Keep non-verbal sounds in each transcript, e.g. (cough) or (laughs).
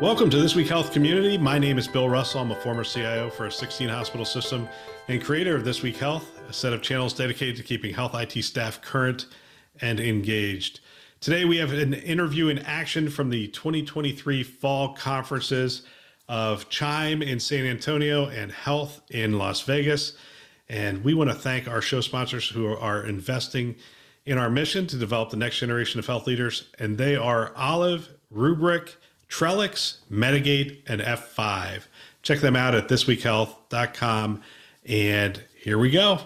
Welcome to This Week Health Community. My name is Bill Russell. I'm a former CIO for a 16 hospital system and creator of This Week Health, a set of channels dedicated to keeping health IT staff current and engaged. Today, we have an interview in action from the 2023 fall conferences of Chime in San Antonio and HLTH in Las Vegas. And we want to thank our show sponsors who are investing in our mission to develop the next generation of health leaders. And they are Olive, Rubrik, Trellix, Medigate, and F5. Check them out at thisweekhealth.com. And here we go.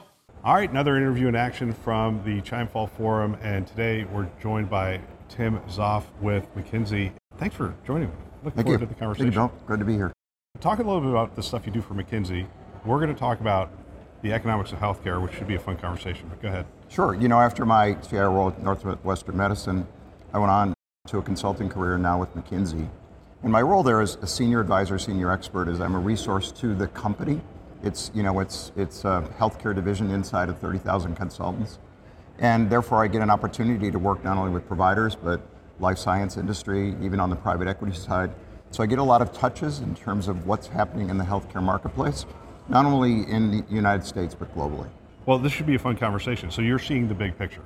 All right, another interview in action from the Chime Fall Forum. And today we're joined by Tim Zoph with McKinsey. Thanks for joining me. Looking Thank forward you. to the conversation. Thank you, Bill. Good to be here. Talk a little bit about the stuff you do for McKinsey. We're going to talk about the economics of healthcare, which should be a fun conversation, but go ahead. Sure. You know, after my CIO role at Northwestern Medicine, I went on to a consulting career now with McKinsey. And my role there as a senior advisor, senior expert, is I'm a resource to the company. It's, you know, it's, it's a healthcare division inside of 30,000 consultants. And therefore, I get an opportunity to work not only with providers, but life science industry, even on the private equity side. So I get a lot of touches in terms of what's happening in the healthcare marketplace, not only in the United States, but globally. Well, this should be a fun conversation. So you're seeing the big picture.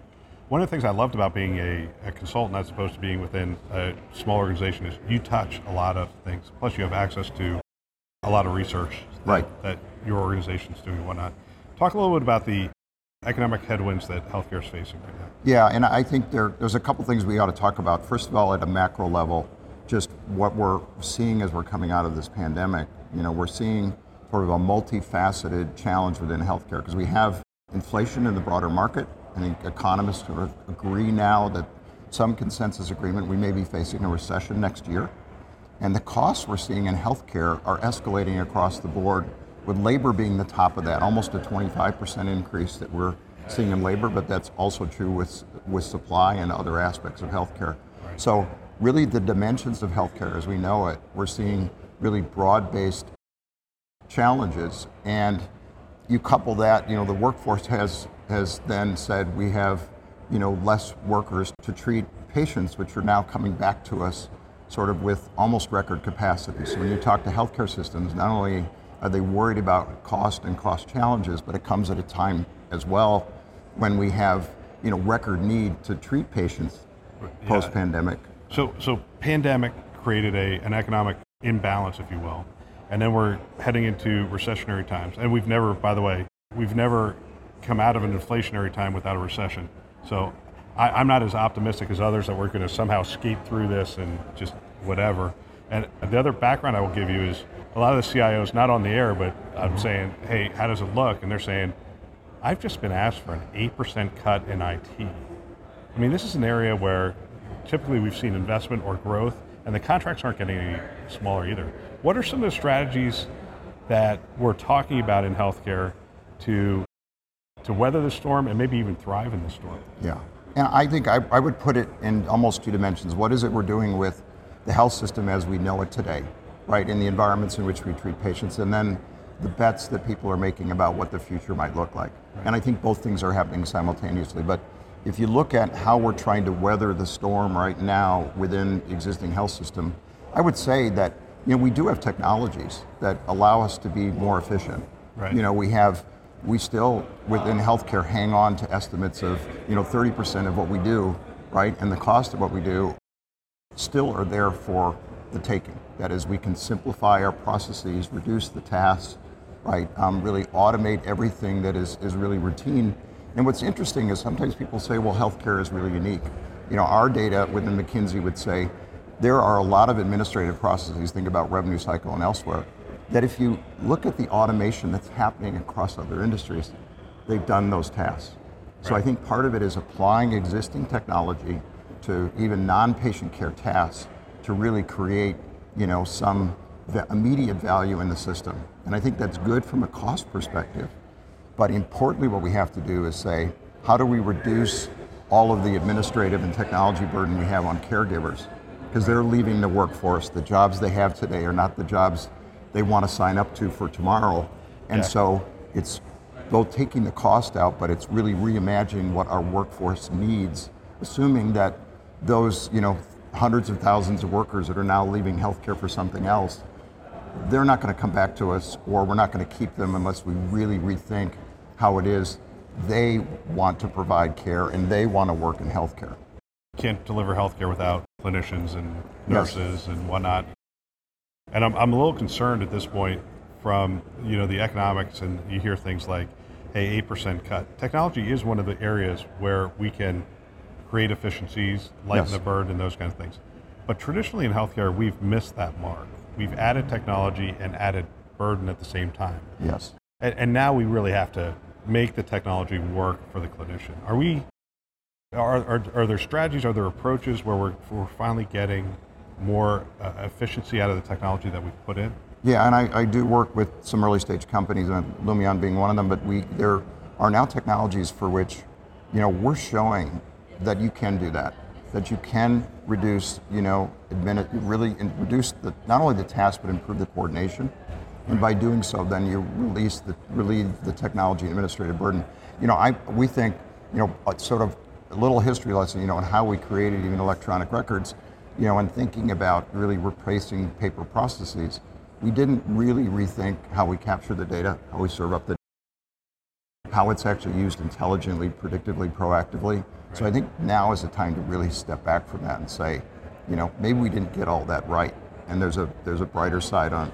One of the things I loved about being a, a consultant as opposed to being within a small organization is you touch a lot of things. Plus, you have access to a lot of research that, Right. that your organization's doing and whatnot. Talk a little bit about the economic headwinds that healthcare is facing right now. Yeah, and I think there, there's a couple things we ought to talk about. First of all, at a macro level, just what we're seeing as we're coming out of this pandemic. You know, we're seeing sort of a multifaceted challenge within healthcare because we have inflation in the broader market. I think economists agree now that some consensus agreement we may be facing a recession next year. And the costs we're seeing in healthcare are escalating across the board, with labor being the top of that, almost a 25% increase that we're seeing in labor, but that's also true with, with supply and other aspects of healthcare. So, really, the dimensions of healthcare as we know it, we're seeing really broad based challenges. And you couple that, you know, the workforce has, has then said we have, you know, less workers to treat patients, which are now coming back to us sort of with almost record capacity. So when you talk to healthcare systems, not only are they worried about cost and cost challenges, but it comes at a time as well when we have, you know, record need to treat patients Yeah. post pandemic. So, so pandemic created a, an economic imbalance, if you will, and then we're heading into recessionary times. And we've never, by the way, we've never come out of an inflationary time without a recession. So I, I'm not as optimistic as others that we're going to somehow skate through this and just whatever. And the other background I will give you is a lot of the CIOs, not on the air, but I'm saying, hey, how does it look? And they're saying, I've just been asked for an 8% cut in IT. I mean, this is an area where typically we've seen investment or growth, and the contracts aren't getting any smaller either. What are some of the strategies that we're talking about in healthcare to to weather the storm and maybe even thrive in the storm? Yeah. And I think I, I would put it in almost two dimensions. What is it we're doing with the health system as we know it today, right, in the environments in which we treat patients, and then the bets that people are making about what the future might look like. And I think both things are happening simultaneously. But if you look at how we're trying to weather the storm right now within the existing health system, I would say that you know we do have technologies that allow us to be more efficient. Right. You know, we have we still within healthcare hang on to estimates of you know 30% of what we do, right, and the cost of what we do still are there for the taking. That is, we can simplify our processes, reduce the tasks, right? Um, really automate everything that is, is really routine. And what's interesting is sometimes people say, well, healthcare is really unique. You know, our data within McKinsey would say there are a lot of administrative processes, think about revenue cycle and elsewhere, that if you look at the automation that's happening across other industries, they've done those tasks. So I think part of it is applying existing technology to even non-patient care tasks to really create, you know, some immediate value in the system. And I think that's good from a cost perspective. But importantly, what we have to do is say, how do we reduce all of the administrative and technology burden we have on caregivers? Because they're leaving the workforce. The jobs they have today are not the jobs they want to sign up to for tomorrow. And Yeah. so it's both taking the cost out, but it's really reimagining what our workforce needs, assuming that those, you know, hundreds of thousands of workers that are now leaving healthcare for something else, they're not going to come back to us, or we're not going to keep them unless we really rethink how it is they want to provide care and they want to work in healthcare. Can't deliver healthcare without clinicians and nurses yes. and whatnot. And I'm, I'm a little concerned at this point from you know the economics, and you hear things like, "Hey, eight percent cut." Technology is one of the areas where we can create efficiencies, lighten yes. the burden, and those kinds of things. But traditionally in healthcare, we've missed that mark. We've added technology and added burden at the same time. Yes. And, and now we really have to make the technology work for the clinician. Are we? Are, are, are there strategies? Are there approaches where we're, we're finally getting more uh, efficiency out of the technology that we've put in? Yeah, and I, I do work with some early stage companies, and Lumeon being one of them. But we there are now technologies for which, you know, we're showing that you can do that, that you can reduce, you know, admin, really reduce the, not only the task but improve the coordination. And by doing so, then you release the, relieve the technology administrative burden. You know, I, we think, you know, sort of a little history lesson, you know, on how we created even electronic records, you know, and thinking about really replacing paper processes, we didn't really rethink how we capture the data, how we serve up the data, how it's actually used intelligently, predictively, proactively. So I think now is the time to really step back from that and say, you know, maybe we didn't get all that right, and there's a there's a brighter side on,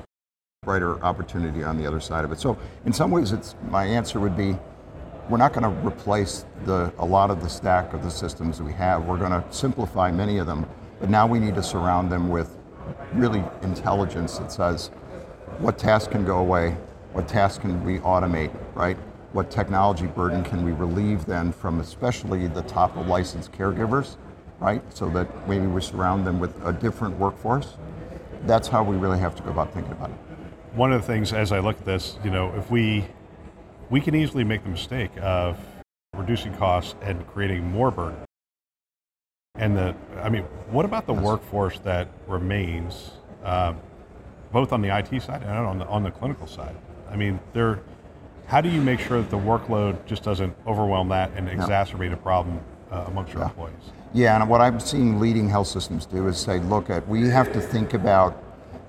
brighter opportunity on the other side of it. So in some ways, it's my answer would be, we're not going to replace the a lot of the stack of the systems we have. We're going to simplify many of them, but now we need to surround them with really intelligence that says what tasks can go away, what tasks can we automate, right? what technology burden can we relieve then from especially the top of licensed caregivers, right? So that maybe we surround them with a different workforce. That's how we really have to go about thinking about it. One of the things as I look at this, you know, if we we can easily make the mistake of reducing costs and creating more burden. And the, I mean, what about the workforce that remains, uh, both on the IT side and on the on the clinical side? I mean, there how do you make sure that the workload just doesn't overwhelm that and exacerbate a problem uh, amongst your yeah. employees? Yeah, and what I'm seeing leading health systems do is say, look at we have to think about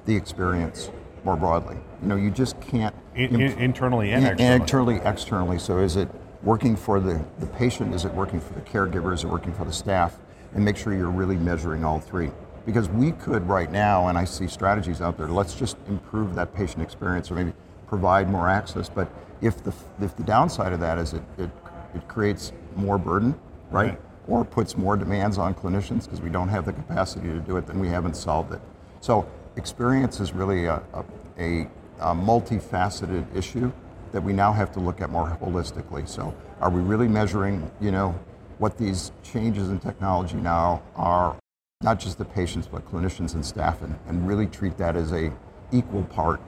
the experience more broadly. You know, you just can't in, imp- internally and externally. Internally, externally. So is it working for the, the patient? Is it working for the caregiver? Is it working for the staff? And make sure you're really measuring all three. Because we could right now, and I see strategies out there, let's just improve that patient experience or maybe provide more access. But if the, if the downside of that is it, it, it creates more burden, right? right. Or puts more demands on clinicians because we don't have the capacity to do it, then we haven't solved it. So experience is really a, a, a, a multifaceted issue that we now have to look at more holistically. So are we really measuring, you know, what these changes in technology now are, not just the patients, but clinicians and staff, and, and really treat that as a equal part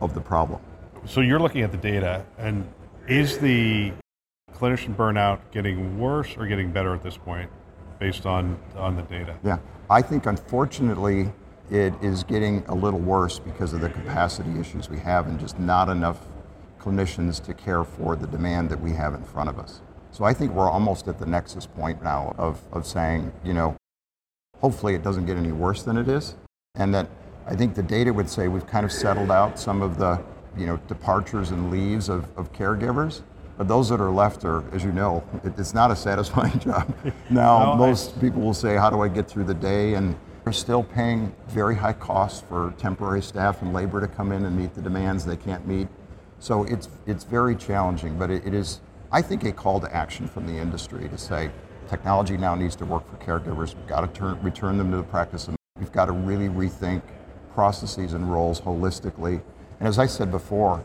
of the problem so you're looking at the data, and is the clinician burnout getting worse or getting better at this point, based on on the data? Yeah, I think unfortunately it is getting a little worse because of the capacity issues we have, and just not enough clinicians to care for the demand that we have in front of us. So I think we're almost at the nexus point now of, of saying, you know, hopefully it doesn't get any worse than it is. And that I think the data would say we've kind of settled out some of the you know, departures and leaves of, of caregivers. But those that are left are, as you know, it, it's not a satisfying (laughs) job. Now, most I, people will say, how do I get through the day? And they're still paying very high costs for temporary staff and labor to come in and meet the demands they can't meet. So it's, it's very challenging, but it, it is, I think, a call to action from the industry to say, technology now needs to work for caregivers. We've got to turn, return them to the practice. And we've got to really rethink processes and roles holistically and as I said before,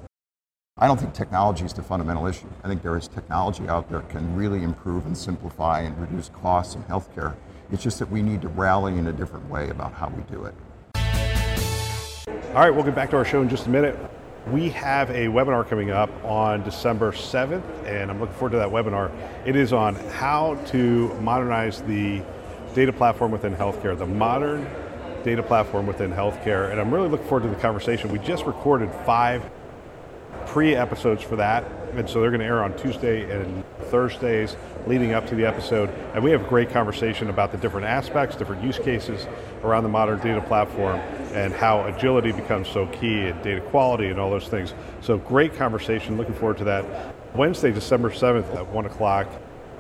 I don't think technology is the fundamental issue. I think there is technology out there that can really improve and simplify and reduce costs in healthcare. It's just that we need to rally in a different way about how we do it. All right, we'll get back to our show in just a minute. We have a webinar coming up on December 7th, and I'm looking forward to that webinar. It is on how to modernize the data platform within healthcare, the modern data platform within healthcare. And I'm really looking forward to the conversation. We just recorded five pre episodes for that. And so they're going to air on Tuesday and Thursdays leading up to the episode. And we have a great conversation about the different aspects, different use cases around the modern data platform and how agility becomes so key and data quality and all those things. So great conversation. Looking forward to that. Wednesday, December 7th at 1 o'clock.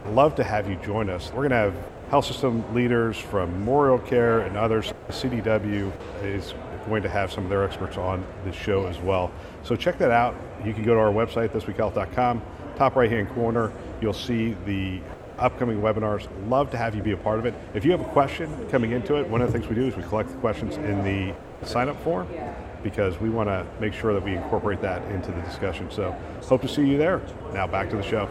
Love to have you join us. We're going to have health system leaders from Memorial Care and others. CDW is going to have some of their experts on the show as well. So check that out. You can go to our website, thisweekhealth.com. Top right hand corner, you'll see the upcoming webinars. Love to have you be a part of it. If you have a question coming into it, one of the things we do is we collect the questions in the sign up form because we want to make sure that we incorporate that into the discussion. So hope to see you there. Now back to the show.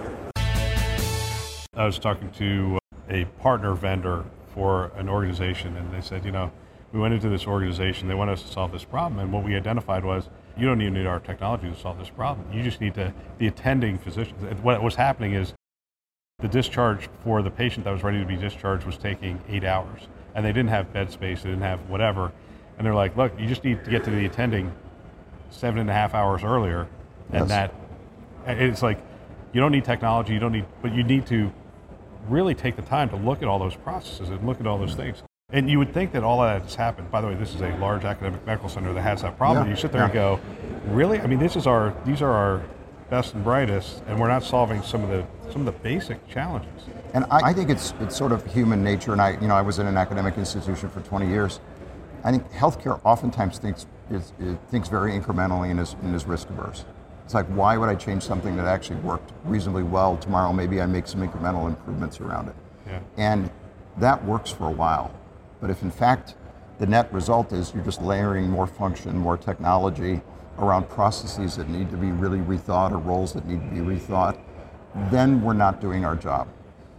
I was talking to a partner vendor for an organization and they said, you know, we went into this organization, they wanted us to solve this problem, and what we identified was you don't even need our technology to solve this problem. You just need to, the attending physicians. What was happening is the discharge for the patient that was ready to be discharged was taking eight hours, and they didn't have bed space, they didn't have whatever. And they're like, look, you just need to get to the attending seven and a half hours earlier, and yes. that it's like you don't need technology, you don't need, but you need to really take the time to look at all those processes and look at all those things. And you would think that all that has happened. By the way, this is a large academic medical center that has that problem. Yeah. You sit there yeah. and go, really? I mean, this is our these are our best and brightest, and we're not solving some of the some of the basic challenges. And I, I think it's it's sort of human nature. And I you know I was in an academic institution for 20 years. I think healthcare oftentimes thinks is, thinks very incrementally and is, and is risk averse. It's like, why would I change something that actually worked reasonably well tomorrow? Maybe I make some incremental improvements around it. Yeah. And that works for a while. But if in fact the net result is you're just layering more function, more technology around processes that need to be really rethought or roles that need to be rethought, then we're not doing our job.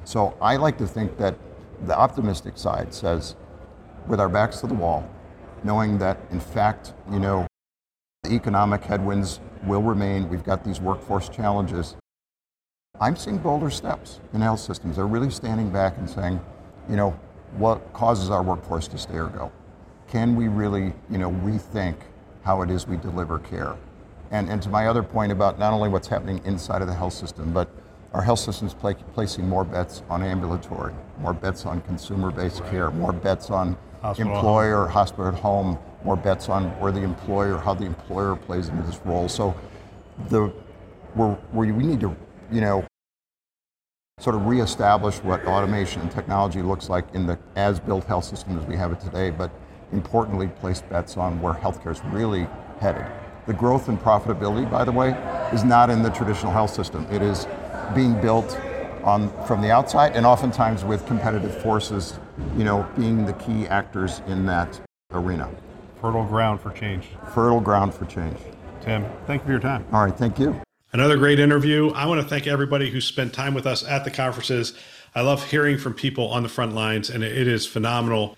So I like to think that the optimistic side says, with our backs to the wall, knowing that in fact, you know, the economic headwinds will remain. We've got these workforce challenges. I'm seeing bolder steps in health systems. They're really standing back and saying, you know, what causes our workforce to stay or go? Can we really, you know, rethink how it is we deliver care? And, and to my other point about not only what's happening inside of the health system, but our health systems play, placing more bets on ambulatory, more bets on consumer-based right. care, more bets on hospital employer, hospital at home, more bets on where the employer, how the employer plays into this role. So the where we need to, you know, sort of reestablish what automation and technology looks like in the as-built health system as we have it today, but importantly place bets on where healthcare is really headed. The growth and profitability, by the way, is not in the traditional health system. It is being built on from the outside and oftentimes with competitive forces, you know, being the key actors in that arena. Fertile ground for change. Fertile ground for change. Tim, thank you for your time. All right, thank you. Another great interview. I want to thank everybody who spent time with us at the conferences. I love hearing from people on the front lines, and it is phenomenal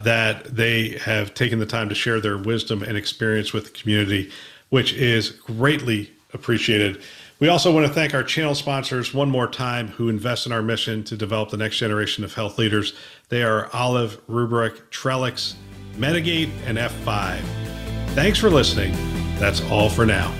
that they have taken the time to share their wisdom and experience with the community, which is greatly appreciated. We also want to thank our channel sponsors one more time who invest in our mission to develop the next generation of health leaders. They are Olive, Rubrik, Trellix, Medigate, and F5. Thanks for listening. That's all for now.